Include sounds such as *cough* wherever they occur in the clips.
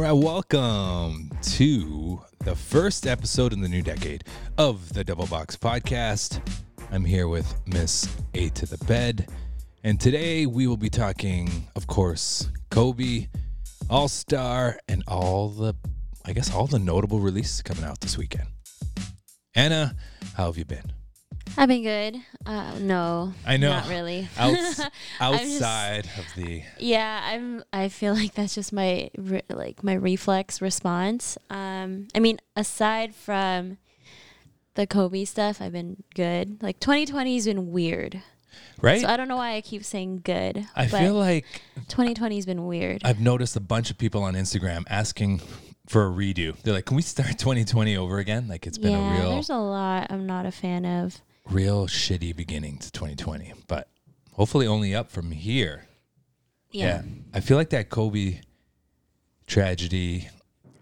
All right, welcome to the first episode in the new decade of the Double Box Podcast. I'm here with Miss A to the Bed, and today we will be talking, of course, Kobe, All Star, and all the, I guess, all the notable releases coming out this weekend. Anna, how have you been? I've been good. Uh, no, I know. not really. *laughs* Outs- *laughs* just- outside of the, Yeah, I'm. I feel like that's just my re- like my reflex response. Um, I mean, aside from the Kobe stuff, I've been good. Like 2020 has been weird. right? So I don't know why I keep saying good. I feel like 2020 has been weird. I've noticed a bunch of people on Instagram asking for a redo. They're like, "Can we start *laughs* 2020 over again?" Like it's been yeah, a real, there's a lot I'm not a fan of. Real shitty beginning to 2020. But hopefully, only up from here. Yeah. I feel like that Kobe tragedy.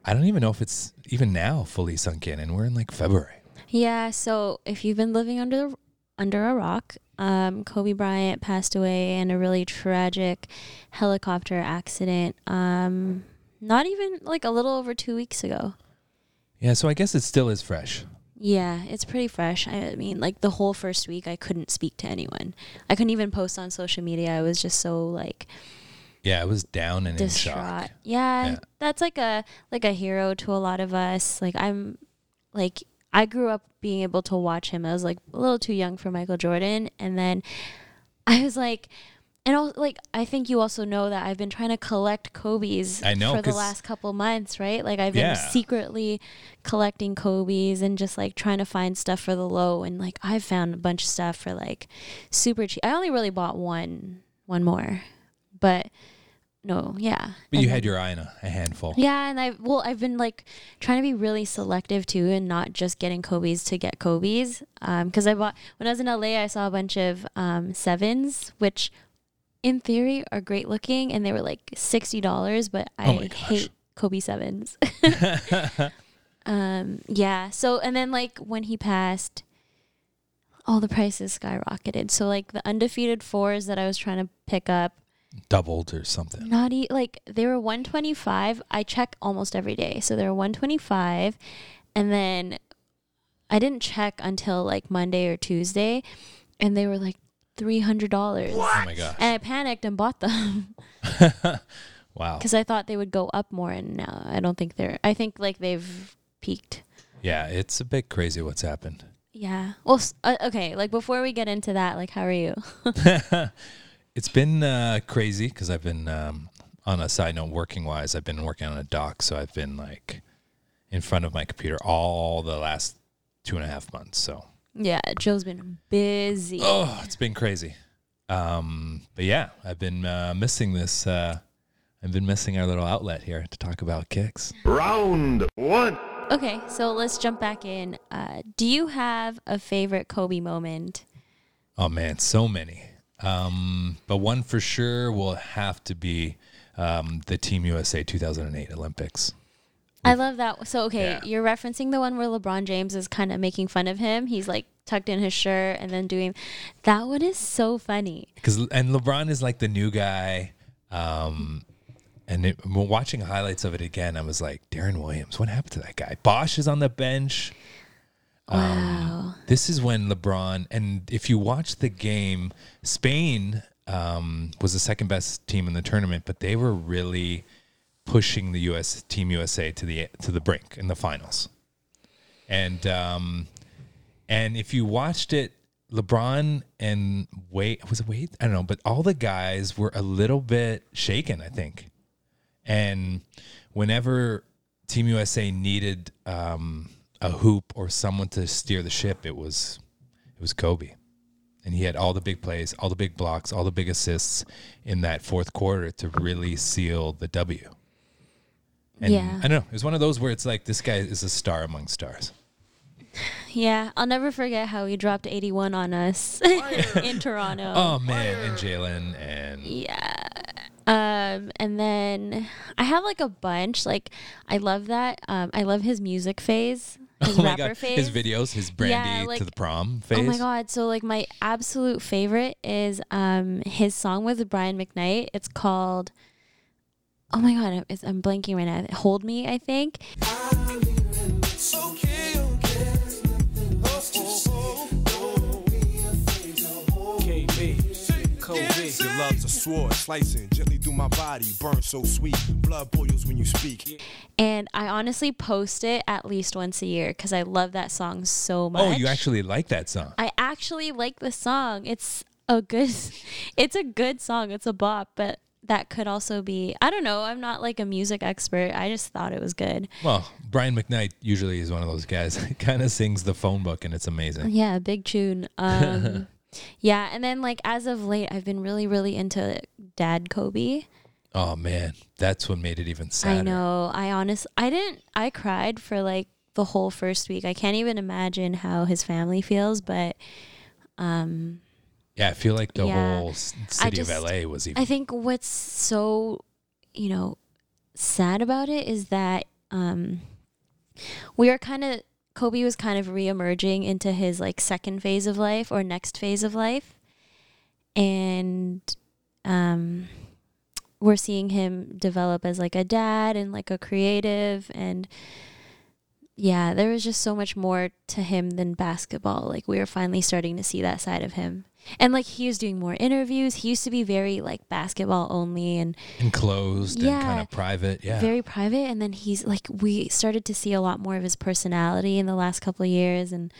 I don't even know if it's even now fully sunk in, and we're in like February. Yeah, so if you've been living under under a rock, um, Kobe Bryant passed away in a really tragic helicopter accident. Um, not even like a little over two weeks ago. Yeah, so I guess it still is fresh. Yeah, it's pretty fresh. I mean, like the whole first week, I couldn't speak to anyone. I couldn't even post on social media. I was just so like Yeah, I was down and in distraught. shock. Yeah, Yeah. that's like a like a hero to a lot of us. Like I'm like I grew up being able to watch him. I was like a little too young for Michael Jordan and then I was like and also, like I think you also know that I've been trying to collect Kobe's I know, for the last couple months, right? Like I've been Yeah. secretly collecting Kobe's and just like trying to find stuff for the low and like I've found a bunch of stuff for like super cheap. I only really bought one one more. But no, yeah. But you And- had your eye on a, a handful. yeah, and I've well, I've been like trying to be really selective too, and not just getting Kobe's to get Kobe's. Um, because I bought when I was in LA, I saw a bunch of um sevens, which in theory are great looking, and they were like sixty dollars, but Oh I gosh. hate Kobe sevens. *laughs* *laughs* um, yeah. So and then like when he passed, all the prices skyrocketed. So like the undefeated fours that I was trying to pick up Doubled or something. not e- like they were 125 i check almost every day so they were 125 and then i didn't check until like monday or tuesday and they were like $300 Oh my gosh. and i panicked and bought them *laughs* wow. because i thought they would go up more and now i don't think they're i think like they've peaked Yeah, it's a bit crazy what's happened. yeah well uh, okay like before we get into that like how are you *laughs* *laughs* it's been uh, crazy because I've been um, on a side note, working wise, I've been working on a doc, so I've been like in front of my computer all the last two and a half months. So yeah joe's been busy oh, it's been crazy. Um, but yeah, I've been uh, missing this. Uh, I've been missing our little outlet here to talk about kicks. Round one. Okay, so let's jump back in. Uh, do you have a favorite Kobe moment? Oh man, so many. Um, but one for sure will have to be um, the Team USA 2008 Olympics. I love that. So, okay, Yeah. you're referencing the one where LeBron James is kind of making fun of him. He's like tucked in his shirt and then doing that one is so funny. because and LeBron is like the new guy. Um, and it, watching highlights of it again, I was like, Deron Williams, what happened to that guy? Bosh is on the bench. Wow. This is when LeBron, and if you watch the game, Spain um, was the second best team in the tournament, but they were really pushing the U.S. Team USA to the to the brink in the finals. And um, and if you watched it, LeBron and Wade was it Wade? I don't know, but all the guys were a little bit shaken, I think. And whenever Team USA needed um, a hoop or someone to steer the ship, it was it was Kobe. And he had all the big plays, all the big blocks, all the big assists in that fourth quarter to really seal the W. And Yeah. I don't know. It was one of those where it's like this guy is a star among stars. Yeah, I'll never forget how he dropped 81 on us *laughs* in Toronto. Oh man, and Jalen and Yeah. Um, and then I have like a bunch. Like I love that. Um, I love his music phase. *laughs* His oh my rapper god, phase. his videos, his brandy Yeah, like- to the prom phase. Oh my god! So like my absolute favorite is um his song with Brian McKnight. It's called oh my god, I'm, I'm blanking right now. Hold me, I think. Your love's a sword slicing gently through my body, burn so sweet. Blood boils when you speak. And I honestly post it at least once a year because I love that song so much. Oh, you actually like that song? I actually like the song. It's a good, *laughs* it's a good song. It's a bop, but that could also be. I don't know. I'm not like a music expert. I just thought it was good. Well, Brian McKnight usually is one of those guys. *laughs* kind of sings the phone book, and it's amazing. Yeah, big tune. *laughs* Um, yeah, and then like as of late, I've been really, really into Dad Kobe. Oh man, that's what made it even sadder. I know. I honest, I didn't. I cried for like the whole first week. I can't even imagine how his family feels, but um, Yeah, I feel like the Yeah. whole city just- of LA was even. I think what's so, you know, sad about it is that um, we are kind of Kobe was kind of reemerging into his like second phase of life or next phase of life, and um, we're seeing him develop as like a dad and like a creative and. Yeah, there was just so much more to him than basketball. Like we were finally starting to see that side of him. And like he was doing more interviews. He used to be very like basketball only and enclosed and kind of private. Yeah. very private and then he's like we started to see a lot more of his personality in the last couple of years and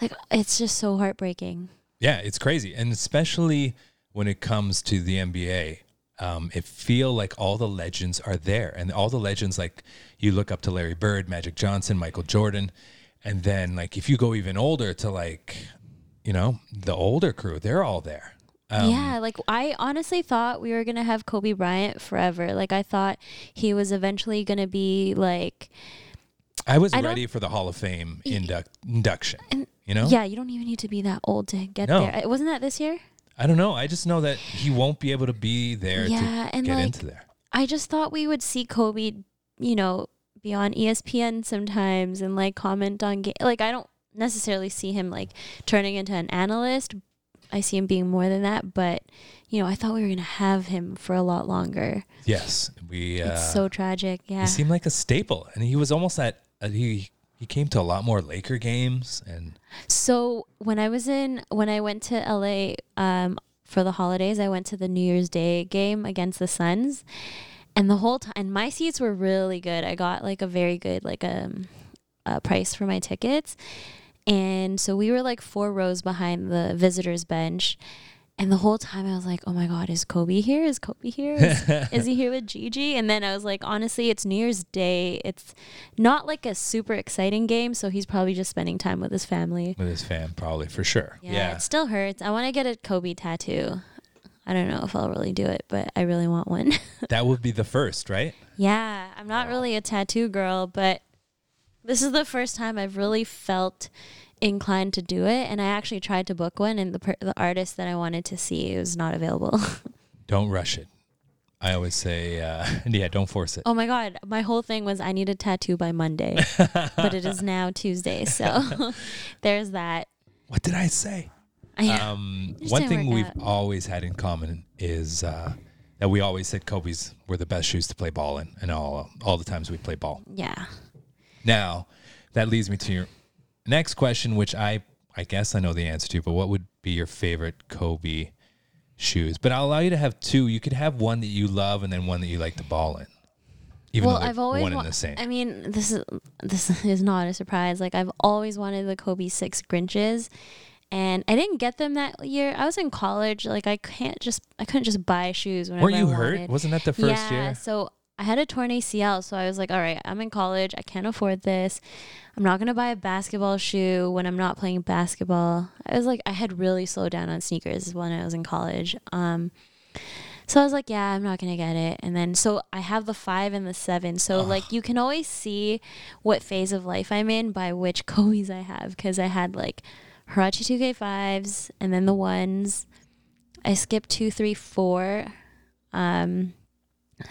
like it's just so heartbreaking. Yeah, it's crazy, and especially when it comes to the NBA, um, it feel like all the legends are there, and all the legends like you look up to Larry Bird, Magic Johnson, Michael Jordan, and then like if you go even older to like, you know, the older crew, they're all there. Um, yeah, like I honestly thought we were going to have Kobe Bryant forever. Like I thought he was eventually going to be like I was I ready for the Hall of Fame induct, induction. And- You know, yeah, you don't even need to be that old to get No. there. Uh, Wasn't that this year? I don't know. I just know that he won't be able to be there Yeah, to and, get like, into there. I just thought we would see Kobe, you know, be on ESPN sometimes and like comment on ga- like I don't necessarily see him like turning into an analyst. I see him being more than that, but you know, I thought we were gonna have him for a lot longer. Yes, we. Uh, it's so tragic. Yeah. He seemed like a staple, and he was almost at. Uh, he he came to a lot more Laker games, and So when I was in when I went to LA um, for the holidays, I went to the New Year's Day game against the Suns, and the whole time and my seats were really good. I got like a very good like um, uh, price for my tickets, and so we were like four rows behind the visitors bench. And the whole time I was like, "Oh my God, is Kobe here? Is Kobe here? Is, *laughs* is he here with Gigi?" And then I was like, "Honestly, it's New Year's Day. It's not like a super exciting game, so he's probably just spending time with his family." with his fam, probably for sure. Yeah, Yeah, it still hurts. I want to get a Kobe tattoo. I don't know if I'll really do it, but I really want one. *laughs* that would be the first, right? yeah, I'm not really a tattoo girl, but this is the first time I've really felt inclined to do it, and I actually tried to book one, and the per- the artist that I wanted to see was not available. *laughs* Don't rush it. I always say, uh, *laughs* yeah, don't force it. oh my god, my whole thing was I need a tattoo by Monday, *laughs* but it is now Tuesday, so there's that. What did I say? Um, one thing we've out. always had in common is uh, that we always said Kobe's were the best shoes to play ball in, and all all the times we play ball. yeah. Now, that leads me to your next question, which I I guess I know the answer to, but what would be your favorite Kobe shoes? But I'll allow you to have two. You could have one that you love and then one that you like to ball in. Even well, though I've always one wa- the same. I mean, this is this is not a surprise. Like I've always wanted the Kobe six Grinches, and I didn't get them that year. I was in college. Like I can't just I couldn't just buy shoes whenever Weren't you I hurt? wanted. Wasn't that the first yeah, year? so I had a torn ACL, so I was like, all right, I'm in college. I can't afford this. I'm not gonna buy a basketball shoe when I'm not playing basketball. I was like, I had really slowed down on sneakers when I was in college. Um, so I was like, yeah, I'm not gonna get it. And then so I have the five and the seven. So like you can always see what phase of life I'm in by which *laughs* Kobe's I have because I had like Huarache 2K fives and then the ones. I skipped two, three, four. Um,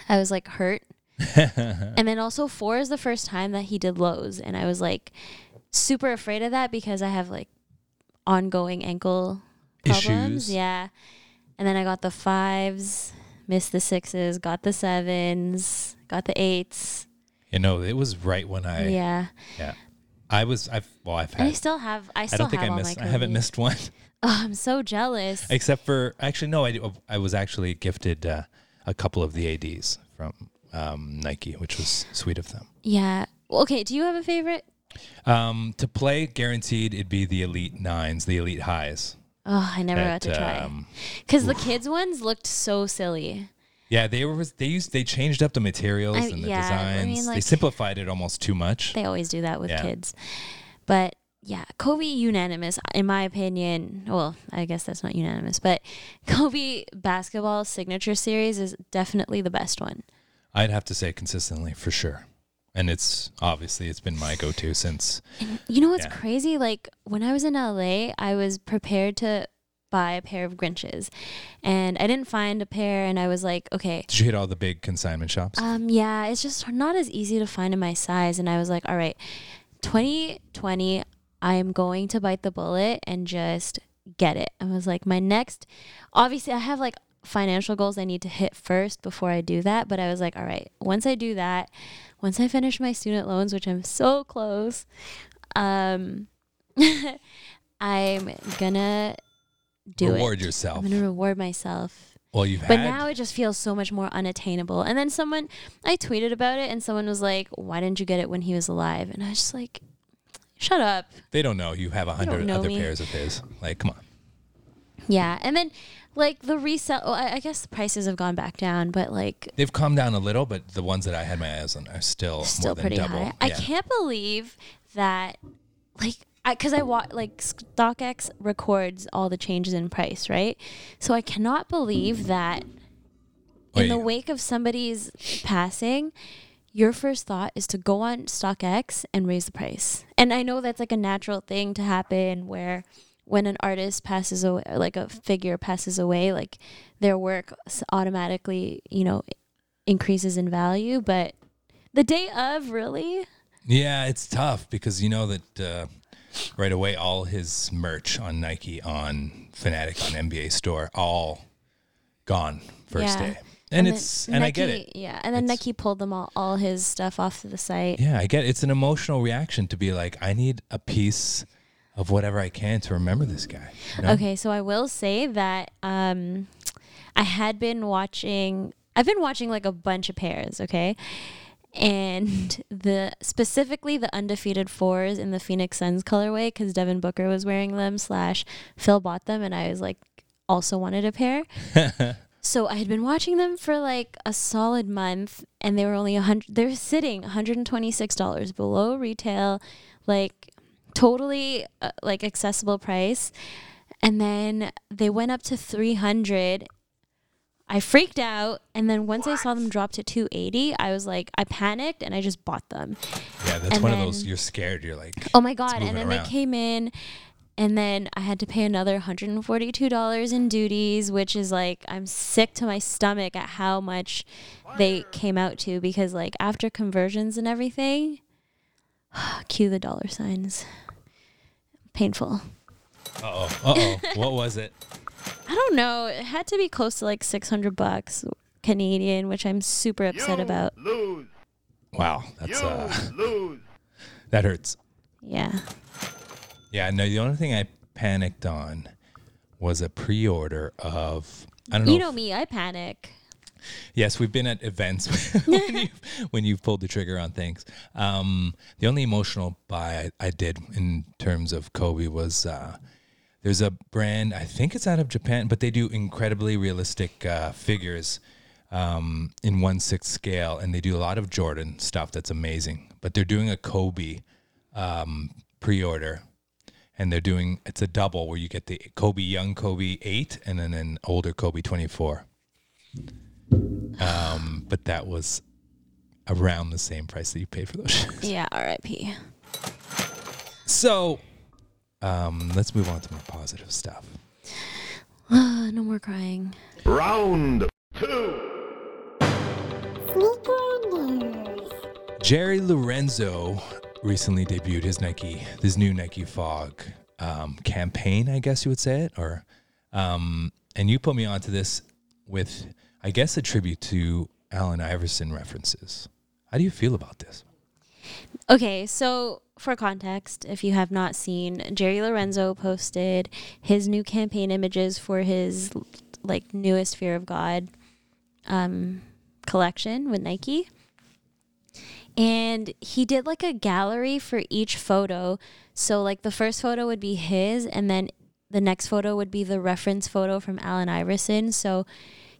I was like hurt. *laughs* and then also four is the first time that he did lows, and I was like super afraid of that because I have like ongoing ankle problems. Issues. Yeah. And then I got the fives, missed the sixes, got the sevens, got the eights. You know, it was right when I yeah. yeah. I was I've well I've And I still have. I I still don't think I missed I haven't missed one *laughs* Oh, I'm so jealous. except for actually no I I was actually gifted uh, a couple of the ADs from um, Nike, which was sweet of them. yeah. Okay. Do you have a favorite? Um, to play guaranteed it'd be the Elite Nines, the Elite Highs. Oh, I never got to try. um, Because the kids ones looked so silly. Yeah, they were. They used. They changed up the materials I- and the yeah, I designs. mean, they simplified it almost too much. They always do that with Yeah. kids. But yeah, Kobe unanimous in my opinion. Well, I guess that's not unanimous, but *laughs* Kobe basketball signature series is definitely the best one. I'd have to say consistently for sure, and it's obviously it's been my go-to since. You know what's Yeah. crazy? Like when I was in LA, I was prepared to buy a pair of Grinches, and I didn't find a pair, and I was like, okay, Did you hit all the big consignment shops? Um, yeah, it's just not as easy to find in my size. And I was like, all right, 2020, I'm going to bite the bullet and just get it. I was like, my next, obviously, I have like financial goals I need to hit first before I do that. But I was like, all right, once I do that, once I finish my student loans, which I'm so close, um, *laughs* I'm gonna do Reward it. yourself. I'm gonna reward myself. well, you've But had. now it just feels so much more unattainable. And then someone, I tweeted about it, and someone was like, "Why didn't you get it when he was alive?" And I was just like, "Shut up." they don't know you have a hundred other me. pairs of his. Like, come on. Yeah, and then like the resell. Well, I, I guess the prices have gone back down, but like They've calmed down a little, but the ones that I had my eyes on are still, still more than pretty double. high. I Yeah. can't believe that, like, because I, watch like StockX records all the changes in price, right? So I cannot believe that in the Wait. wake of somebody's passing, your first thought is to go on StockX and raise the price. And I know that's like a natural thing to happen where when an artist passes away, like a figure passes away, like their work automatically, you know, increases in value. But the day of, really? Yeah, it's tough because you know that uh, right away all his merch on Nike, on Fanatic, on NBA Store, all gone first Yeah. day. And, then it's and I get it. Yeah, and then It's- Nike pulled them all, all his stuff off the site. Yeah, I get it. It's an emotional reaction to be like, I need a piece of whatever I can to remember this guy. you know? Okay, so I will say that um, I had been watching. I've been watching like a bunch of pairs. Okay, and *laughs* the specifically the undefeated fours in the Phoenix Suns colorway because Devin Booker was wearing them slash Phil bought them, and I was like also wanted a pair. *laughs* So I had been watching them for like a solid month, and they were only a hundred. They're sitting one hundred and twenty six dollars below retail, like totally uh, like accessible price. And then they went up to three hundred. I freaked out, and then once I saw them drop to two eighty, I was like, I panicked, and I just bought them. Yeah, that's And one of those you're scared. You're like, Oh my god! And then around. they came in, and then I had to pay another hundred and forty-two dollars in duties, which is like I'm sick to my stomach at how much they came out to because like after conversions and everything, *sighs* cue the dollar signs. Painful. uh oh, uh oh, *laughs* what was it? I don't know. It had to be close to like six hundred bucks Canadian, which I'm super upset about. Lose. Wow, that's uh, *laughs* Lose. that hurts. Yeah. Yeah, no, the only thing I panicked on was a pre-order of I don't know. You if- know me, I panic. Yes, we've been at events *laughs* when you when you've pulled the trigger on things. Um, the only emotional buy I, I did in terms of Kobe was uh, there's a brand I think it's out of Japan, but they do incredibly realistic uh, figures um, in one sixth scale, and they do a lot of Jordan stuff that's amazing. But they're doing a Kobe um, pre-order, and they're doing it's a double where you get the Kobe young Kobe eight and then an older Kobe twenty four. Um, but that was around the same price that you paid for those shoes. Yeah, R.I.P. So, um, let's move on to more positive stuff. no more crying. Round two. Jerry Lorenzo recently debuted his Nike, his new Nike Fog um, campaign, I guess you would say it, or um, and you put me onto this with I guess, a tribute to Allen Iverson references. How do you feel about this? Okay, so for context, if you have not seen, Jerry Lorenzo posted his new campaign images for his like newest Fear of God um, collection with Nike. And he did like a gallery for each photo. So like the first photo would be his and then the next photo would be the reference photo from Allen Iverson. So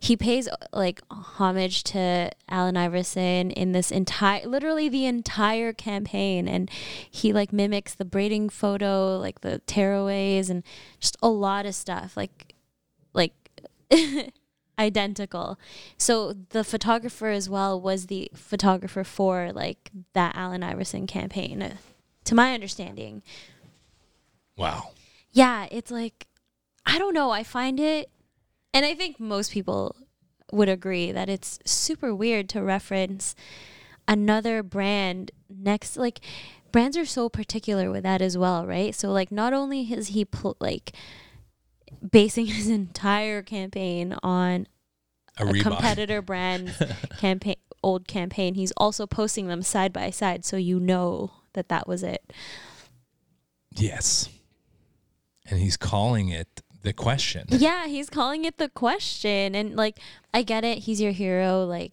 he pays like homage to Allen Iverson in this entire literally the entire campaign and he like mimics the braiding photo like the tearaways and just a lot of stuff like like *laughs* identical so the photographer as well was the photographer for like that Allen Iverson campaign uh, to my understanding Wow. yeah, it's like I don't know. I find it, and I think most people would agree that it's super weird to reference another brand next. Like brands are so particular with that as well, right? So like, not only is he pl- like basing *laughs* his entire campaign on A, a competitor brand *laughs* campaign old campaign. He's also posting them side by side so you know that that was it. Yes. And he's calling it the question. yeah he's calling it the question. And like i get it. He's your hero. Like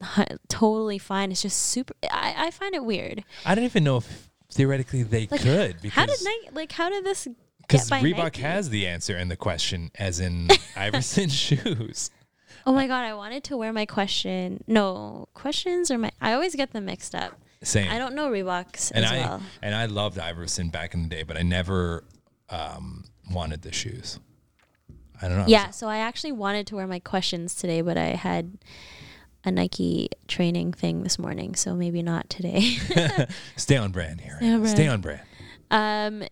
*laughs* totally fine. It's just super i, I find it weird. I don't even know if theoretically they like could because how did like how did this because Reebok Nike? has the answer in the question, as in *laughs* Iverson shoes. oh my god i wanted to wear my question no questions or my i always get them mixed up Same. i don't know reeboks and as I well and I loved Iverson back in the day, but I never um, wanted the shoes. I don't know. Yeah, so I actually wanted to wear my questions today, but I had a Nike training thing this morning, so maybe not today. *laughs* *laughs* Stay on brand here. Stay on Stay on brand. um,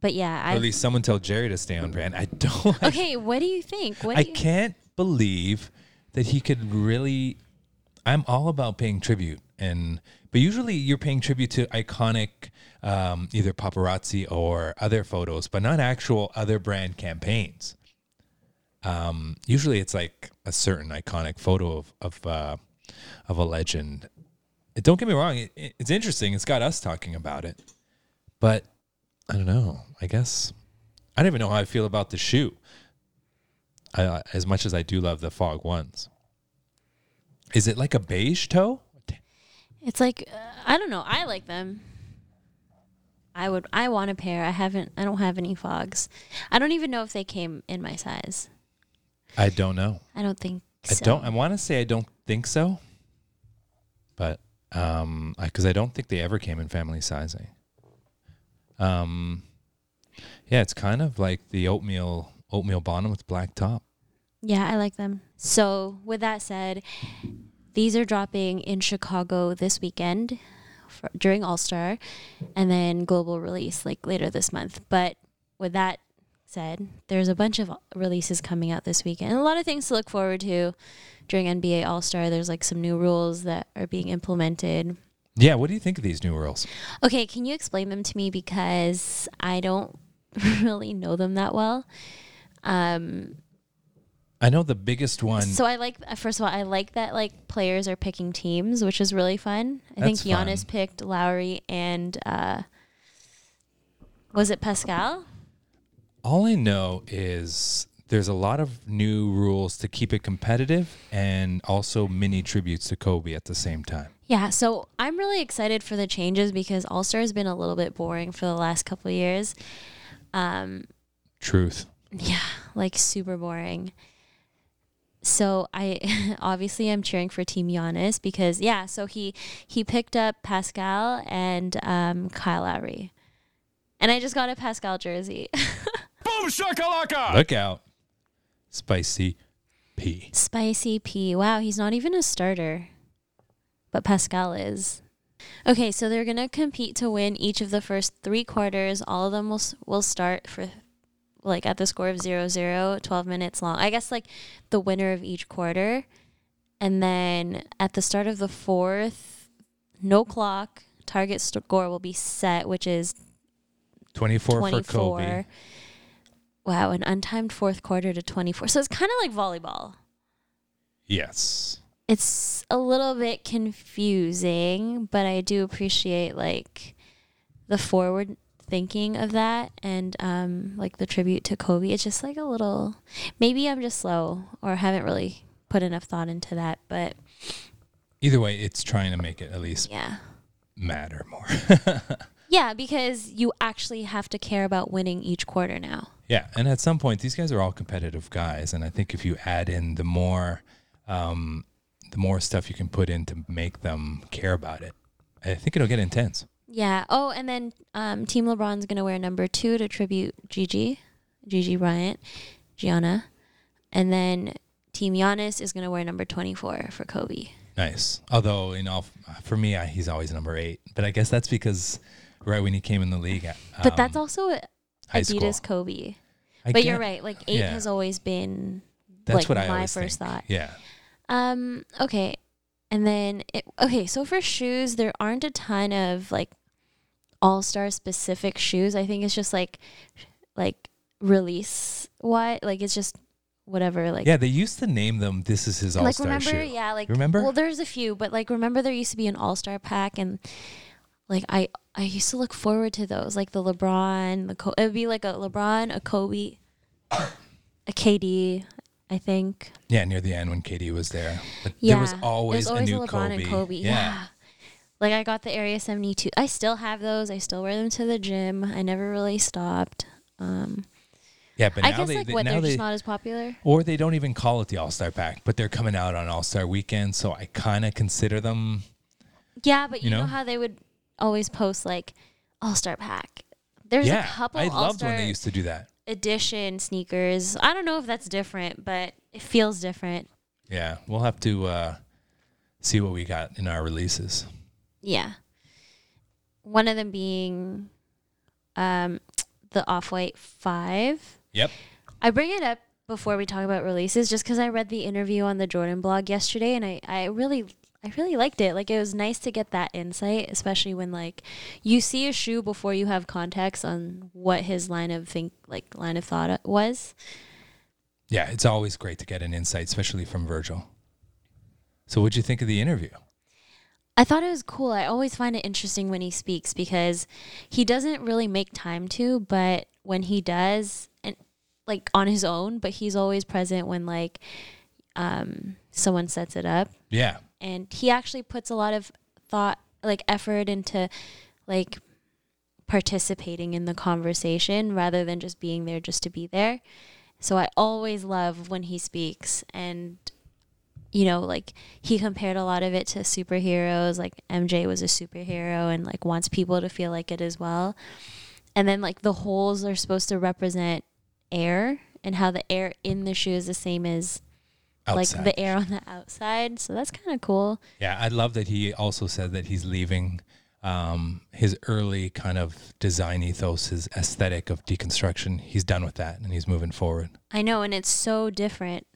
but yeah, at least someone tell Jerry to stay on brand. I don't. *laughs* okay. What do you think? What I you, can't believe that he could really. I'm all about paying tribute, and but usually you're paying tribute to iconic, um, either paparazzi or other photos, but not actual other brand campaigns. Um, usually it's like a certain iconic photo of of uh, of a legend. Don't get me wrong; it- it's interesting. It's got us talking about it, but I don't know. I guess I don't even know how I feel about the shoe. I, I- as much as I do love the fog ones. Is it like a beige toe? it's like uh, I don't know. I like them. I would. I want a pair. I haven't. I don't have any fogs. I don't even know if they came in my size. I don't know. I don't think. I so. don't. I want to say I don't think so, but um, because I, don't think they ever came in family sizing. Um, yeah, it's kind of like the oatmeal oatmeal bottom with black top. Yeah, I like them. So, with that said, these are dropping in Chicago this weekend for, during All Star and then global release like later this month. But with that said, there's a bunch of releases coming out this weekend. A lot of things to look forward to during NBA All Star. There's like some new rules that are being implemented. Yeah, what do you think of these new rules? Okay, can you explain them to me because I don't *laughs* really know them that well. Um, I know the biggest one. So I like uh, first of all, I like that like players are picking teams, which is really fun. I That's think Giannis fun. picked Lowry and uh was it Pascal? All I know is there's a lot of new rules to keep it competitive and also mini tributes to Kobe at the same time. Yeah, so I'm really excited for the changes because All Star has been a little bit boring for the last couple of years. Um Truth. Yeah, like super boring. So I *laughs* obviously I'm cheering for Team Giannis because yeah, so he he picked up Pascal and um, Kyle Lowry, and I just got a Pascal jersey. *laughs* Boom shakalaka! Look out. Spicy P. Spicy P. Wow, he's not even a starter, but Pascal is. Okay, so they're gonna compete to win each of the first three quarters. All of them will will start for like at the score of 0-0, 12 minutes long. I guess like the winner of each quarter, and then at the start of the fourth, no clock. Target score will be set, which is 24 for 24. Kobe. Wow, an untimed fourth quarter to 24. So it's kind of like volleyball. Yes. It's a little bit confusing, but I do appreciate like the forward thinking of that and um like the tribute to Kobe. It's just like a little maybe I'm just slow or haven't really put enough thought into that, but Either way, it's trying to make it at least yeah. matter more. *laughs* Yeah, because you actually have to care about winning each quarter now. yeah, and at some point, these guys are all competitive guys, and I think if you add in the more, um, the more stuff you can put in to make them care about it, I think it'll get intense. Yeah. Oh, and then um, Team LeBron's gonna wear number two to tribute Gigi, Gigi Bryant, Gianna, and then Team Giannis is gonna wear number twenty four for Kobe. Nice. Although, in all, for me, I, he's always number eight, but I guess that's because right when he came in the league, But that's um, also high Adidas school. Kobe. I but you're right. Like eight yeah. has always been That's like what I my always first think. thought. Yeah. Um. Okay. And then it, okay. So for shoes, there aren't a ton of like all star specific shoes. I think it's just like like release what like it's just whatever like yeah, they used to name them. This is his all like star remember shoe. yeah like Remember? well there's a few but like remember there used to be an all star pack and like I I used to look forward to those like the LeBron the Co- it would be like a LeBron a Kobe a KD I think Yeah, near the end when KD was there, but yeah there was always, There's always a new LeBron Kobe. and Kobe yeah. Like I got the Area 72. I still have those. I still wear them to the gym. I never really stopped. Um, yeah, but I now guess they, like they- what they're they just not as popular. or they don't even call it the All Star Pack, but they're coming out on All Star Weekend, so I kind of consider them. Yeah, but you, You know? know? how they would always post like All Star Pack. There's yeah, a couple I loved Star when they used to do that. Edition sneakers. I don't know if that's different, but it feels different. Yeah, we'll have to uh, see what we got in our releases. Yeah. One of them being um, the Off White Five. Yep. I bring it up before we talk about releases just because I read the interview on the Jordan blog yesterday and I, I really I really liked it. Like it was nice to get that insight, especially when like you see a shoe before you have context on what his line of think like line of thought was. Yeah, it's always great to get an insight, especially from Virgil. So, what'd you think of the interview? I thought it was cool. I always find it interesting when he speaks because he doesn't really make time to, but when he does, and like on his own, but he's always present when like um, someone sets it up. Yeah, and he actually puts a lot of thought like effort into like participating in the conversation rather than just being there just to be there. So i always love when he speaks and you know like he compared a lot of it to superheroes like mj was a superhero and like wants people to feel like it as well. And then like the holes are supposed to represent air and how the air in the shoe is the same as outside. like the air on the outside. So that's kind of cool. Yeah, I love that he also said that he's leaving um, his early kind of design ethos, his aesthetic of deconstruction. He's done with that and he's moving forward. I know, and it's so different.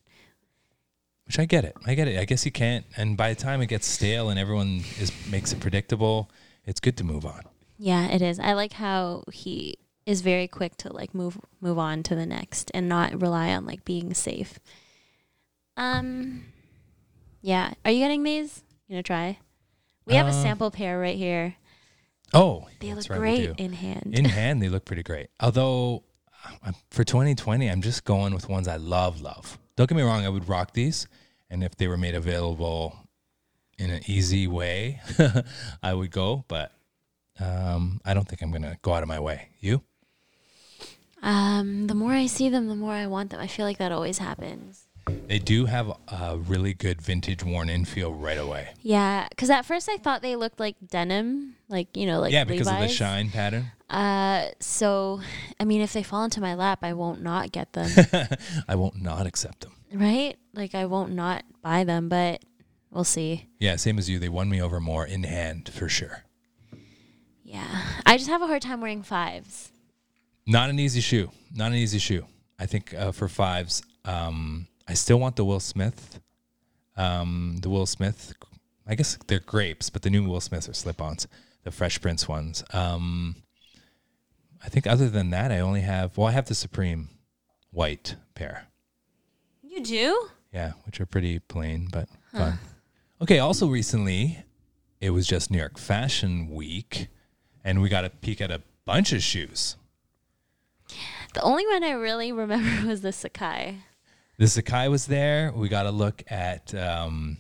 Which I get it. I get it. I guess you can't. And by the time it gets stale and everyone is makes it predictable, it's good to move on. Yeah, it is. I like how he is very quick to like move move on to the next and not rely on like being safe. Um yeah. Are you getting these? You gonna try? We have a Uh, sample pair right here. Oh, They that's look right, we great do. in hand. In *laughs* hand, they look pretty great. Although uh, for 2020, I'm just going with ones I love, love. Don't get me wrong, I would rock these. And if they were made available in an easy way, *laughs* I would go. But um, I don't think I'm to go out of my way. You? um, the more I see them, the more I want them. I feel like that always happens. They do have a really good vintage worn in feel right away. Yeah, because at first I thought they looked like denim, like you know, like yeah, because of the shine pattern. Uh, so I mean, if they fall into my lap, I won't not get them, *laughs* I won't not accept them. right? Like I won't not buy them, but we'll see. Yeah, same as you. They won me over more in hand for sure. Yeah, I just have a hard time wearing fives. Not an easy shoe. Not an easy shoe. I think uh, for fives, um, I still want the Will Smith. Um, the Will Smith, I guess they're grapes, but the new Will Smiths are slip-ons, the Fresh Prince ones. Um, I think other than that, I only have. Well, I have the Supreme white pair. You do? Yeah, which are pretty plain but fun. Okay, also recently, it was just New York Fashion Week, and we got a peek at a bunch of shoes. The only one I really remember *laughs* was the Sacai. The Sacai was there. We got a look at um,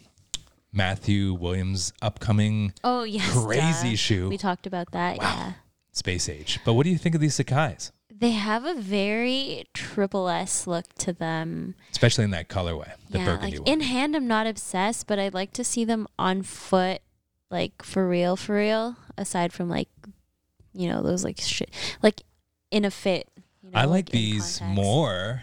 Matthew Williams' upcoming Oh yes, Crazy duh. shoe. We talked about that. Yeah, Space Age. But what do you think of these Sacais, they have a very triple S look to them. especially in that colorway, the yeah, burgundy like one? in hand, I'm not obsessed, but I'd like to see them on foot, like for real, for real. Aside from like, you know, those like shit, like in a fit. You know, I like in these more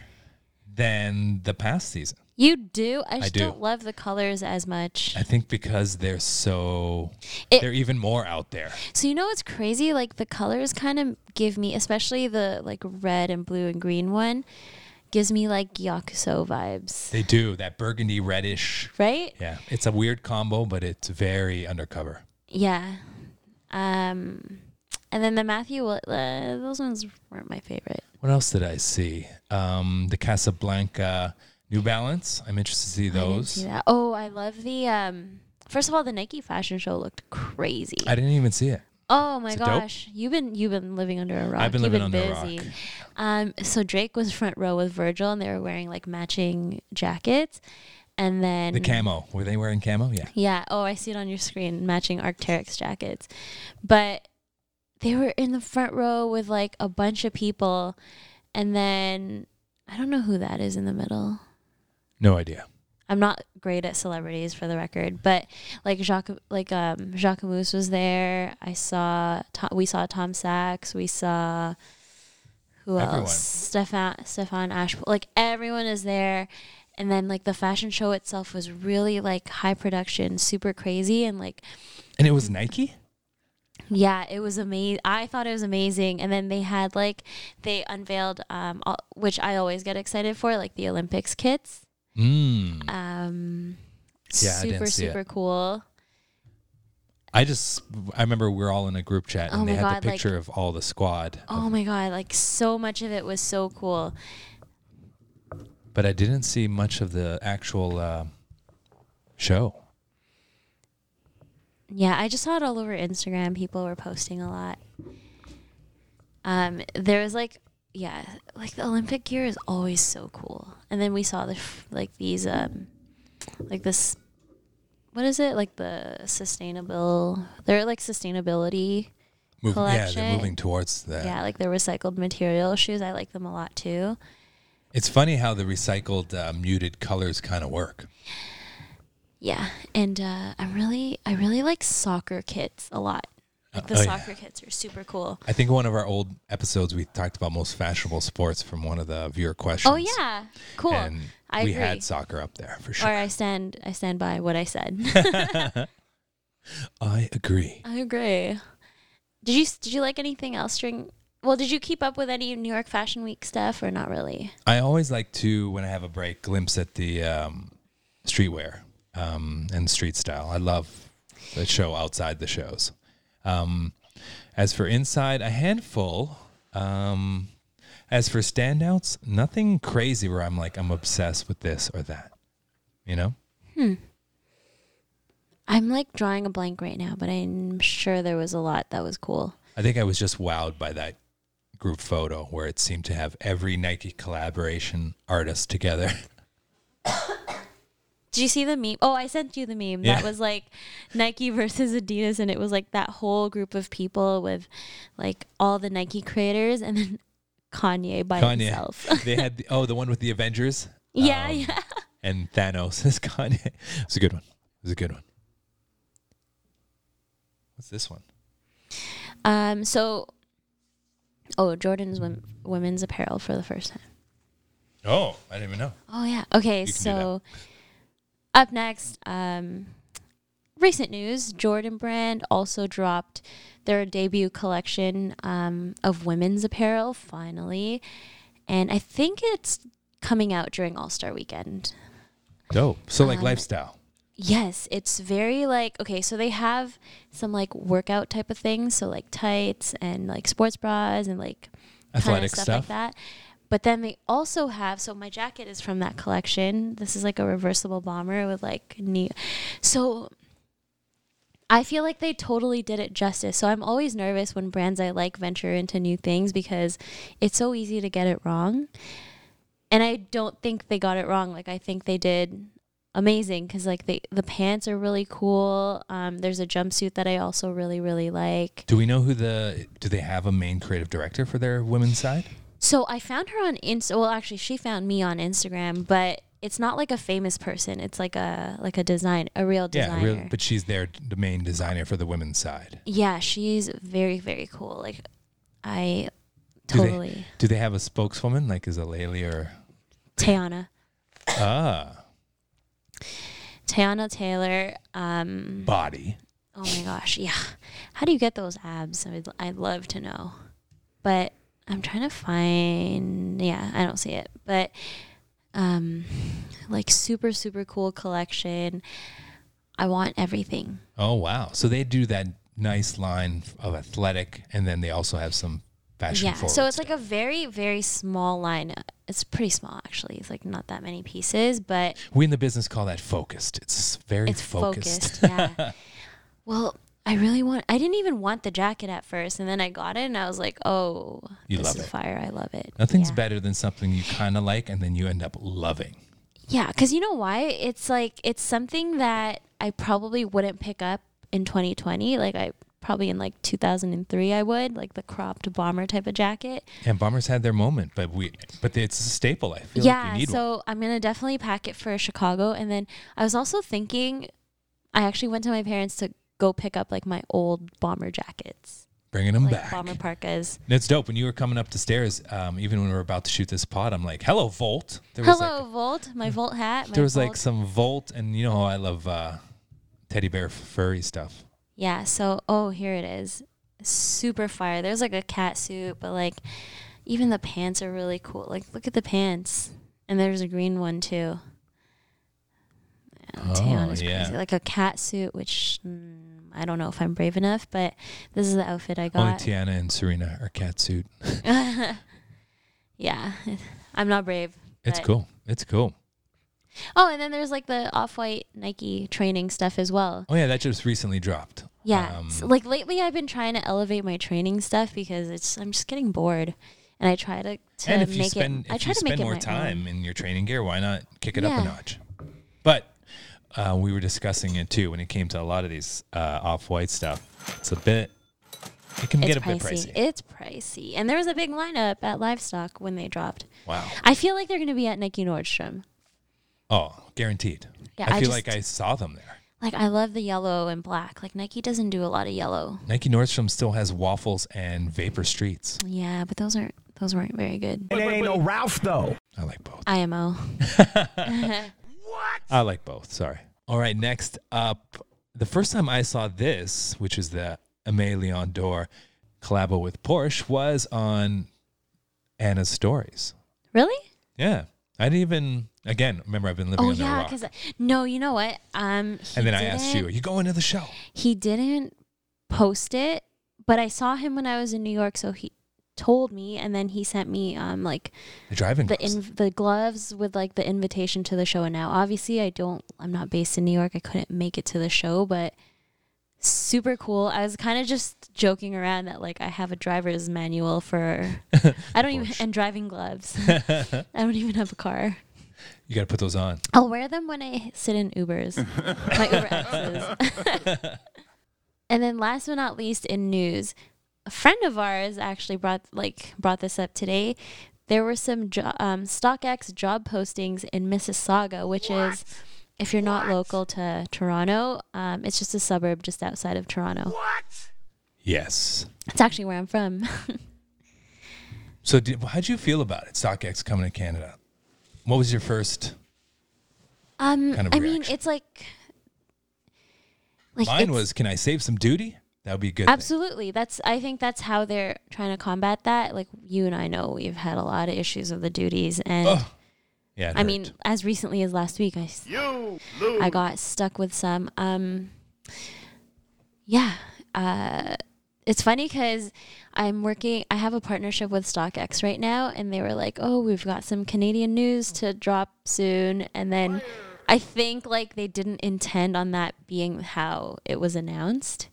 than the past season. You do. I just do. don't love the colors as much. I think because they're so, It- they're even more out there. So you know what's crazy? Like the colors kind of give me, especially the like red and blue and green one, gives me like Yakuso vibes, They do that burgundy reddish. right? Yeah, it's a weird combo, but it's very undercover. Yeah. Um, and then the Matthew, uh, those ones weren't my favorite. What else did I see? Um, the Casablanca New Balance. I'm interested to see I those. see. Oh, I love the. Um, first of all, the Nike fashion show looked crazy. I didn't even see it. Oh my it dope? gosh, you've been you've been living under a rock. I've been You've living under a rock. Um, so Drake was front row with Virgil, and they were wearing like matching jackets, and then The camo. Were they wearing camo? Yeah. Yeah. Oh, I see it on your screen, matching Arc'teryx jackets. But they were in the front row with like a bunch of people, and then I don't know who that is in the middle. No idea. I'm not great at celebrities for the record, but like Jacques, like um, Jacques Mousse was there. I saw, Tom, we saw Tom Sachs. We saw who Everyone. else? Stefan, Stéphane Ashpool. Like everyone is there, and then like the fashion show itself was really like high production, super crazy, and like And it was Nike? Yeah, it was amazing. I thought it was amazing. And then they had like they unveiled um all, which I always get excited for, like the Olympics kits. Mm. Um Yeah, I didn't super it. super cool. I just, I remember we are all in a group chat and Oh they had God, the like- picture of all the squad. Oh my god, like so much of it was so cool. But I didn't see much of the actual uh, show. Yeah, I just saw it all over Instagram. People were posting a lot. Um, there was like, yeah, like the Olympic gear is always so cool. And then we saw the f- like these um, like this, what is it? Like the sustainable. They're like sustainability. Move, yeah, they're moving towards that. Yeah, like the recycled material shoes. I like them a lot too. It's funny how the recycled uh, muted colors kind of work. Yeah, and uh, I'm really, I really like soccer kits a lot. Like the Uh, oh, yeah. soccer kits are super cool. I think one of our old episodes we talked about most fashionable sports from one of the viewer questions. Oh yeah, cool. And I we agree. had soccer up there for sure. Or. I stand, I stand by what I said. *laughs* *laughs* I agree. I agree. Did you did you like anything else during? Well, did you keep up with any New York Fashion Week stuff or not really? I always like to, when I have a break, glimpse at the um, streetwear um, and street style. I love the show outside the shows. Um, as for inside, a handful. Um, as for standouts, nothing crazy where I'm like, I'm obsessed with this or that. You know? I'm like drawing a blank right now, but I'm sure there was a lot that was cool. I think I was just wowed by that group photo where it seemed to have every Nike collaboration artist together. *laughs* Did you see the meme? Oh, I sent you the meme. Yeah. That was like Nike *laughs* versus Adidas, and it was like that whole group of people with like all the Nike creators, and then Kanye by Kanye. himself. *laughs* they had the, oh the one with the Avengers. yeah, Um, yeah. and Thanos is *laughs* Kanye. It was a good one. It was a good one. What's this one? Um. So, oh, Jordan's wom- women's apparel for the first time. Oh, I didn't even know. Oh yeah. Okay, You can do so up next, um recent news, Jordan brand also dropped their debut collection um of women's apparel finally. And I think it's coming out during All-Star weekend. Dope. So like Um, lifestyle. Yes, it's very like okay, so they have some like workout type of things, so like tights and like sports bras and like Athletic stuff, stuff. like that. But then they also have so my jacket is from that collection. This is like a reversible bomber with like knee. So I feel like they totally did it justice. So I'm always nervous when brands I like venture into new things because it's so easy to get it wrong. And I don't think they got it wrong. Like I think they did amazing because like they the pants are really cool. Um, there's a jumpsuit that I also really really like. Do we know who the? Do they have a main creative director for their women's side? So I found her on Insta. Well, actually, she found me on Instagram, but it's not like a famous person. It's like a like a design, a real designer. Yeah, really, but she's their the main designer for the women's side. yeah, she's very very cool. Like I Do they- totally Do they have a spokeswoman like is a Laylee or Tayana ah Teyana Taylor. Um, body? oh my gosh, yeah. How do you get those abs? I'd I'd love to know, but I'm trying to find. Yeah, I don't see it, but um, like super super cool collection. I want everything. Oh wow! So they do that nice line of athletic, and then they also have some fashion. yeah, so it's like a very very small line. It's pretty small actually. It's like not that many pieces, but we in the business call that focused. It's very it's focused. focused. yeah. *laughs* Well, I really want. I didn't even want the jacket at first, and then I got it, and I was like, "Oh, You this love is it. fire! I love it." Nothing's yeah. better than something you kind of like, and then you end up loving. Yeah, because you know why? It's like it's something that I probably wouldn't pick up in 2020. Like I probably in like 2003 I would like the cropped bomber type of jacket. And bombers had their moment, but we, but it's a staple. I feel like yeah, you need one. so I'm gonna definitely pack it for Chicago, and then I was also thinking, I actually went to my parents to go pick up like my old bomber jackets, Bringing them like back. bomber parkas. And it's dope. When you were coming up the stairs, um, even when we were about to shoot this pod, I'm like, "Hello, Volt." There was Hello, like Volt, my Volt hat. My there was like some Volt, and you know how I love uh, teddy bear furry stuff. Yeah, so oh here it is. Super fire. There's like a cat suit, but like even the pants are really cool. Like look at the pants. And there's a green one too. Yeah, Oh, yeah. crazy. Like a cat suit, which mm, I don't know if I'm brave enough, but this is the outfit I got. Only. Tiana and Serena are cat suit. *laughs* yeah, I'm not brave. It's cool. It's cool. Oh, and then there's like the off-white Nike training stuff as well. Oh yeah, that just recently dropped. Yeah. Um, so, like lately I've been trying to elevate my training stuff because it's I'm just getting bored. And I try to, to and if you make spend it I if try you to spend more time own. in your training gear, why not kick it up a Yeah. notch? But uh, we were discussing it too when it came to a lot of these uh, off-white stuff. It's a bit. It can It's get a pricey. bit pricey. It's pricey. And there was a big lineup at Livestock when they dropped. wow. I feel like they're going to be at Nike Nordstrom. Oh, guaranteed. Yeah, I I feel just- like I saw them there. Like I love the yellow and black. Like Nike doesn't do a lot of yellow. Nike Nordstrom still has waffles and Vapor Streets. Yeah, but those aren't those weren't very good. And it ain't no Ralph though. I like both. IMO. *laughs* *laughs* I like both. Sorry. All right. Next up, the first time I saw this, which is the Aimé Leon Dore collabo with Porsche, was on Anna's stories. Really? Yeah. I didn't even. Again, remember I've been living Oh under a yeah, rock. because no, you know what? Um, he and then I asked you, "Are you going to the show?" he didn't post it, but I saw him when I was in New York, so he told me, and then he sent me um like The driving. the gloves. in, the gloves with like the invitation to the show. And now, obviously, I don't. I'm not based in New York. I couldn't make it to the show, but super cool. I was kind of just joking around that like I have a driver's manual for. *laughs* I don't even and driving gloves. *laughs* I don't even have a car. you got to put those on. I'll wear them when I sit in Ubers. my *laughs* Uber X's. and then last but not least in news, a friend of ours actually brought like brought this up today. There were some jo- um, StockX job postings in Mississauga, which is if you're not local to Toronto, um, it's just a suburb just outside of Toronto. What? Yes. It's actually where I'm from. *laughs* So, did, how'd you feel about it? StockX coming to Canada. What was your first? um, Kind of I mean, it's like like Mine it's- was, "Can I save some duty?" That would be a good. thing. Absolutely. That's I think that's how they're trying to combat that. Like you and I know we've had a lot of issues with the duties and Ugh. Yeah. it I mean as recently as last week I you I got stuck with some um yeah, uh it's funny because I'm working. I have a partnership with StockX right now, and they were like, "Oh, we've got some Canadian news to drop soon," and then I think like they didn't intend on that being how it was announced,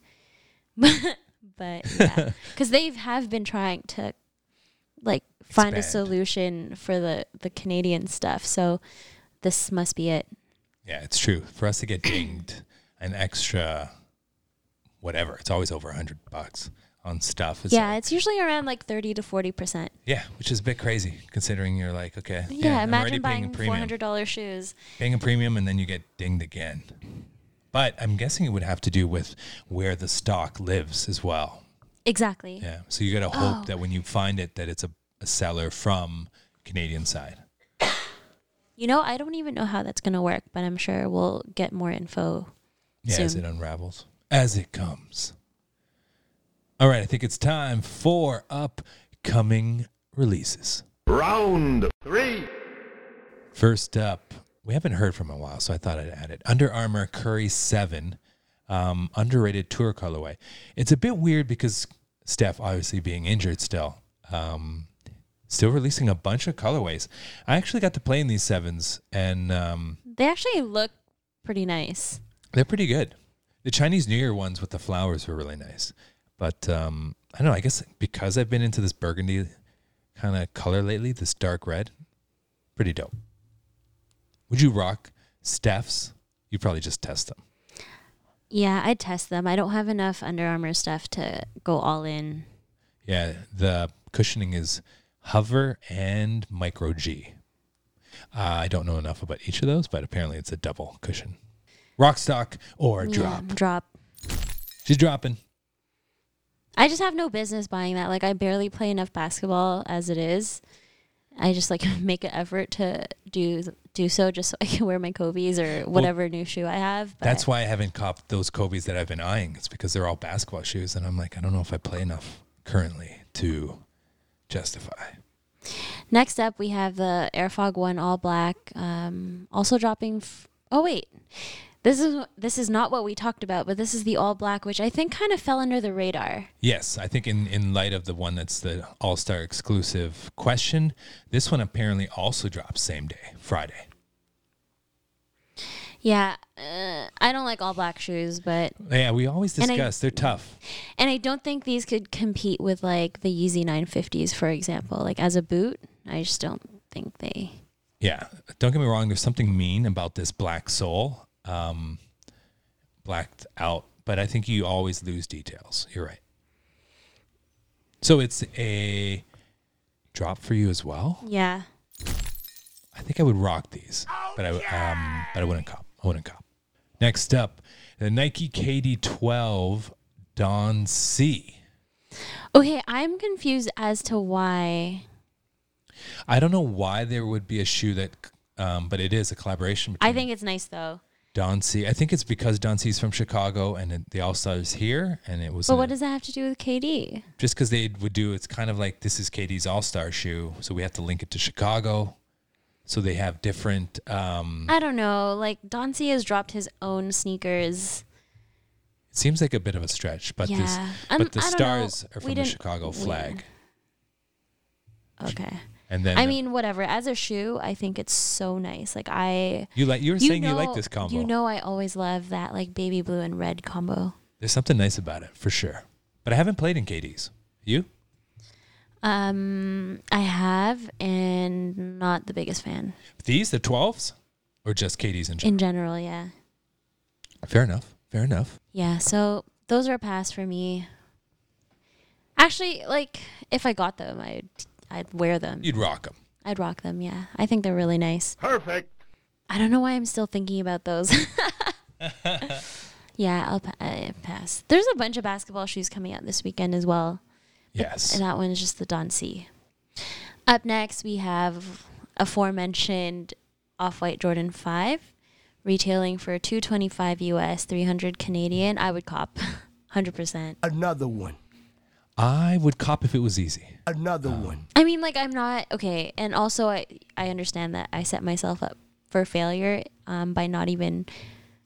*laughs* but yeah, *laughs* because they have been trying to like find a solution for the the Canadian stuff. So this must be it. Yeah, it's true. For us to get dinged *coughs* an extra whatever, it's always over a hundred bucks on stuff. It's yeah, like- it's usually around like thirty to forty percent. yeah, which is a bit crazy considering you're like, okay, Yeah, I'm imagine buying four hundred dollar shoes. paying a premium, and then you get dinged again. But I'm guessing it would have to do with where the stock lives as well. Exactly. Yeah, so you got to hope Oh. that when you find it, that it's a, a seller from Canadian side. You know, I don't even know how that's gonna work, but I'm sure we'll get more info. Yeah, as it unravels, as it comes. All right, I think it's time for upcoming releases. Round three. First up, we haven't heard from a while, so I thought I'd add it. Under Armour Curry 7, um, underrated tour colorway. It's a bit weird because Steph, obviously being injured still, um, still releasing a bunch of colorways. I actually got to play in these sevens, and um, They actually look pretty nice. They're pretty good. The Chinese New Year ones with the flowers were really nice. But um, I don't know. I guess because I've been into this burgundy kind of color lately, this dark red, pretty dope. Would you rock Steph's? You probably just test them. Yeah, I'd test them. I don't have enough Under Armour stuff to go all in. Yeah, the cushioning is HOVR and Micro G. Uh, I don't know enough about each of those, but apparently it's a double cushion. Rockstock or drop. Yeah, drop. She's dropping. I just have no business buying that. Like I barely play enough basketball as it is. I just like *laughs* make an effort to do do so just so I can wear my Kobe's or whatever new shoe I have. But That's why I haven't copped those Kobe's that I've been eyeing. It's because they're all basketball shoes, and I'm like, I don't know if I play enough currently to justify. Next up, we have the Air Airfog One All Black. Um, also dropping. F- oh wait, this is this is not what we talked about, but this is the All Black, which I think kind of fell under the radar. Yes, I think in in light of the one that's the All Star exclusive question, this one apparently also drops same day, Friday. Yeah, uh, I don't like all black shoes, but Yeah, we always And I- discuss they're tough. and I don't think these could compete with like the Yeezy 950s, for example. Like as a boot, I just don't think they. Yeah, don't get me wrong. There's something mean about this black sole, um, blacked out, but I think you always lose details. You're right. So it's a drop for you as well. Yeah, I think I would rock these, but I um, but I wouldn't cop. I wouldn't cop. Next up, the Nike KD12 Don C. Okay, I'm confused as to why. I don't know why there would be a shoe that, um, but it is a collaboration between I think it's nice though. Don C. I think it's because Don C's from Chicago and it- the All Stars here, and it was But what does that have to do with KD? just because they would do. It's kind of like this is KD's All Star shoe, so we have to link it to Chicago. So they have different. Um, I don't know. Like Don C has dropped his own sneakers. it seems like a bit of a stretch, but Yeah. I'm- but the don't know. stars are from the Chicago flag, Okay. And then I mean, whatever. As a shoe, I think it's so nice. Like I, you like you were you saying know, you like this combo. You know, I always love that like baby blue and red combo. There's something nice about it for sure. But I haven't played in KD's. You? Um, I have, and not the biggest fan These the 12s or just KD's in general? in general. Yeah, Fair enough. Fair enough. yeah. So those are a pass for me. Actually, like if I got them, I'd I'd wear them. You'd rock them. I'd rock them. Yeah, I think they're really nice. Perfect. I don't know why I'm still thinking about those. *laughs* yeah, I'll pa- uh, pass. There's a bunch of basketball shoes coming out this weekend as well. Yes. And that one is just the Don C. Up next, we have aforementioned Off White Jordan 5, retailing for 225 US, 300 Canadian. I would cop *laughs* 100%. Another one. I would cop if it was easy. Another one. I mean, like, I'm not okay. And also, I, I understand that I set myself up for failure um, by not even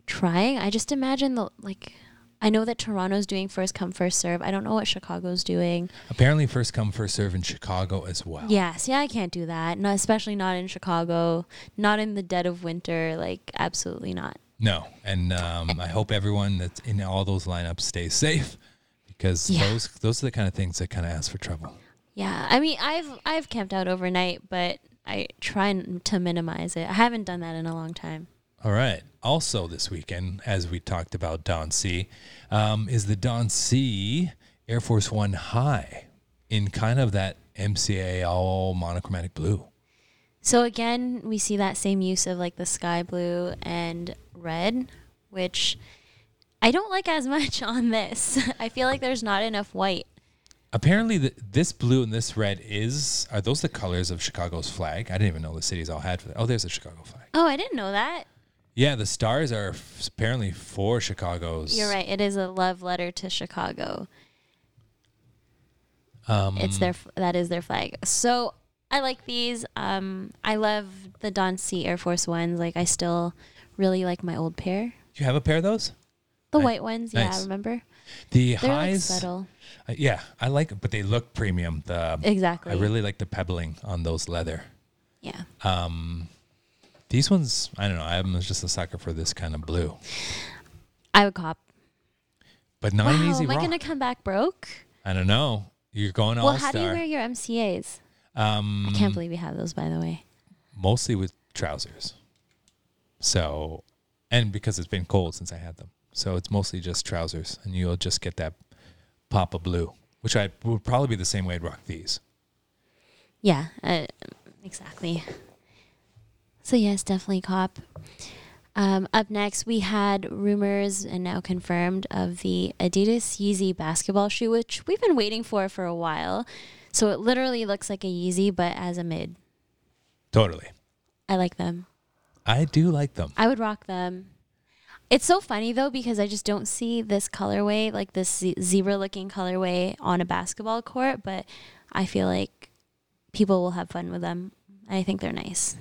trying. I just imagine the, like, I know that Toronto's doing first come first serve. I don't know what Chicago's doing. Apparently, first come first serve in Chicago as well. Yes, yeah, I can't do that. Not especially not in Chicago, not in the dead of winter. Like, absolutely not. No, and um, I hope everyone that's in all those lineups stays safe because Yeah. those those are the kind of things that kind of ask for trouble. Yeah, I mean, I've I've camped out overnight, but I try to minimize it. I haven't done that in a long time. All right. Also, this weekend, as we talked about Don C, um, is the Don C Air Force One High in kind of that MCA all monochromatic blue. So again, we see that same use of like the sky blue and red, which I don't like as much *laughs* on this. I feel like there's not enough white. Apparently, the, this blue and this red is are those the colors of Chicago's flag? I didn't even know the cities all had for that. Oh, there's a Chicago flag. Oh, I didn't know that. Yeah, the stars are f- apparently for Chicago's. You're right. It is a love letter to Chicago. Um, It's their f- that is their flag. So I like these. Um, I love the Don C Air Force ones. Like I still really like my old pair, Do you have a pair of those? The Ni- white ones. Yeah, nice. remember? The They're like highs. subtle. uh, yeah, I like, it, but they look premium. The Exactly. I really like the pebbling on those leather. yeah. Um, these ones, I don't know. I'm just a sucker for this kind of blue, I would cop. but not an wow, easy am I gonna come back broke? I don't know. You're going all well, how do you wear your MCA's? Um, I can't believe you have those, by the way. mostly with trousers. So, and because it's been cold since I had them, so it's mostly just trousers, and you'll just get that pop of blue, which I would probably be the same way I'd rock these. Yeah, uh, exactly. So yes, definitely cop. Um, up next, we had rumors and now confirmed of the Adidas Yeezy basketball shoe, which we've been waiting for for a while. So it literally looks like a Yeezy, but as a mid. Totally, I like them. I do like them. I would rock them. It's so funny though because I just don't see this colorway, like this zebra-looking colorway, on a basketball court. But I feel like people will have fun with them. I think they're nice.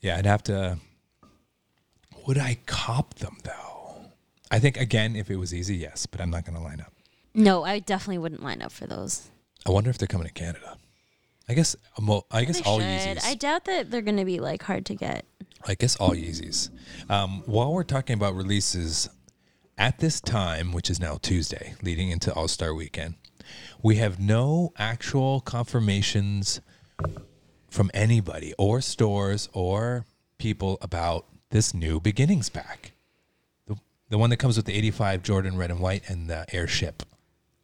Yeah, I'd have to. Would I cop them though? I think again, if it was easy, yes, but I'm not going to line up. No, I definitely wouldn't line up for those. I wonder if they're coming to Canada. I guess. I guess They all should. Yeezys. I doubt that they're going to be like hard to get. I guess all Yeezys. Um, while we're talking about releases, at this time, which is now Tuesday, leading into All Star Weekend, we have no actual confirmations from anybody or stores or people about this new beginnings pack. The, the one that comes with the 85 Jordan red and white and the airship.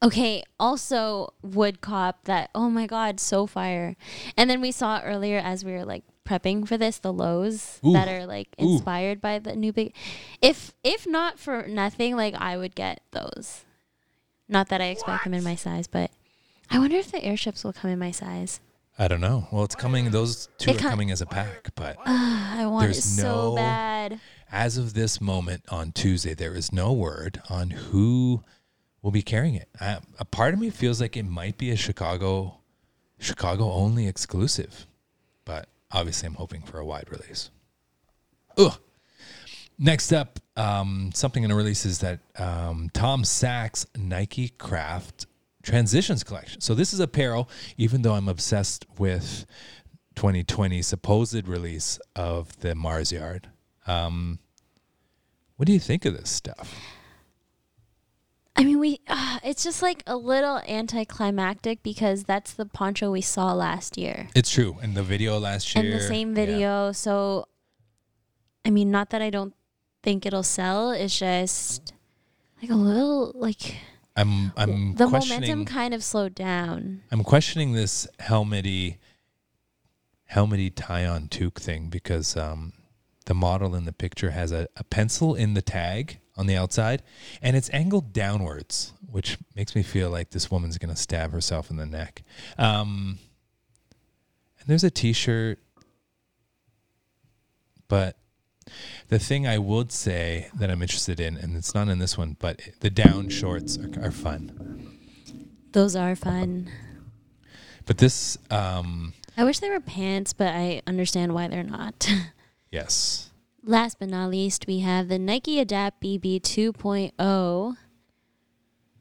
Okay, also would cop that oh my god, so fire. And then we saw earlier as we were like prepping for this the lows Ooh. that are like Ooh. inspired by the new big if if not for nothing like I would get those. Not that I expect them in my size, but I wonder if the airships will come in my size. I don't know. Well, it's coming. Those two It are co- coming as a pack, but ah, I want it so no- bad. as of this moment on Tuesday, there is no word on who will be carrying it. I, a part of me feels like it might be a Chicago, Chicago only exclusive, but obviously I'm hoping for a wide release. Ugh. Next up, um, something in the release is that um, Tom Sachs Nike Craft Transitions collection. So this is apparel, even though I'm obsessed with 2020 supposed release of the Mars Yard. Um, what do you think of this stuff? I mean, we uh, it's just like a little anticlimactic because that's the poncho we saw last year. It's true. In the video last year, in the same yeah. video. So, I mean, not that I don't think it'll sell. It's just like a little like I'm I'm the momentum kind of slowed down. I'm questioning this helmety, helmety tie-on toque thing because um, the model in the picture has a, a pencil in the tag on the outside, and it's angled downwards, which makes me feel like this woman's gonna stab herself in the neck. Um, and there's a T-shirt, but the thing I would say that I'm interested in, and it's not in this one, but the down shorts are, are fun. Those are fun. But this, um, I wish they were pants, but I understand why they're not. *laughs* yes. Last but not least, we have the Nike Adapt BB 2.0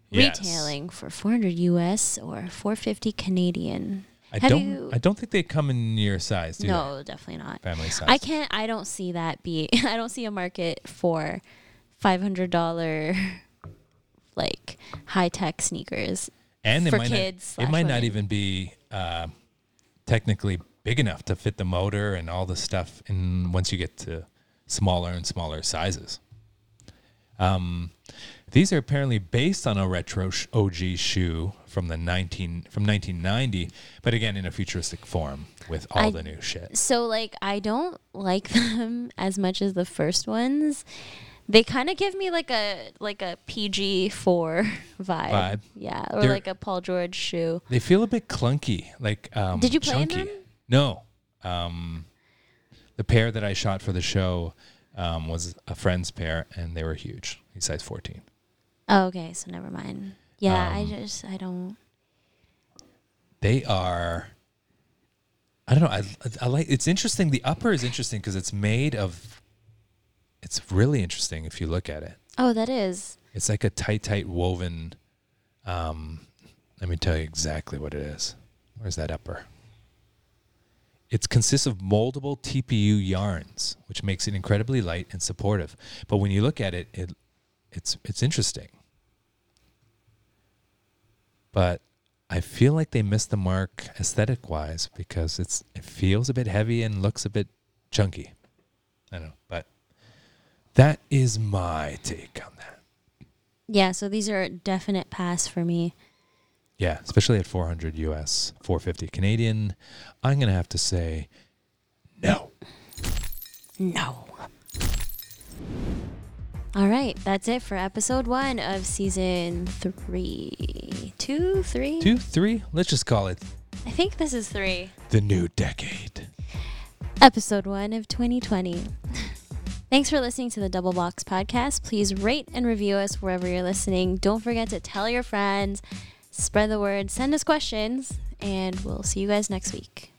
Yes. retailing for 400 US or 450 Canadian. I Have don't. you- I don't think they come in your size. Do no, definitely not. family size. I can't. I don't see that be. *laughs* I don't see a market for five hundred dollar like high tech sneakers. and it for might kids Not, it might not even be uh, technically big enough to fit the motor and all the stuff. And once you get to smaller and smaller sizes, um, these are apparently based on a retro sh- OG shoe from the nineteen from nineteen ninety, but again in a futuristic form with all I- the new shit. So like I don't like *laughs* them as much as the first ones. They kind of give me like a like a PG four *laughs* vibe. Vibe. Yeah, or They're- like a Paul George shoe. They feel a bit clunky. Like um, Did you play chunky. them? No. Um, the pair that I shot for the show um, was a friend's pair, and they were huge. He's size fourteen. Oh, okay, so never mind. Yeah, I Um, just I don't. They are. I don't know. I, I like. It's interesting. The upper is interesting because it's made of. It's really interesting if you look at it. Oh, that is. It's like a tight, tight woven. Um, let me tell you exactly what it is. Where's that upper? It consists of moldable TPU yarns, which makes it incredibly light and supportive. But when you look at it, it it's it's interesting. But I feel like they missed the mark aesthetic wise because it's it feels a bit heavy and looks a bit chunky. I don't know, but that is my take on that. Yeah, so these are a definite pass for me. Yeah, especially at 400 US, 450 Canadian. I'm going to have to say no. No. All right, that's it for episode one of season three. Two, three? Two, three, let's just call it I think this is three. the new decade. Episode one of 2020. *laughs* Thanks for listening to the Double Box podcast. Please rate and review us wherever you're listening. Don't forget to tell your friends, spread the word, send us questions, and we'll see you guys next week.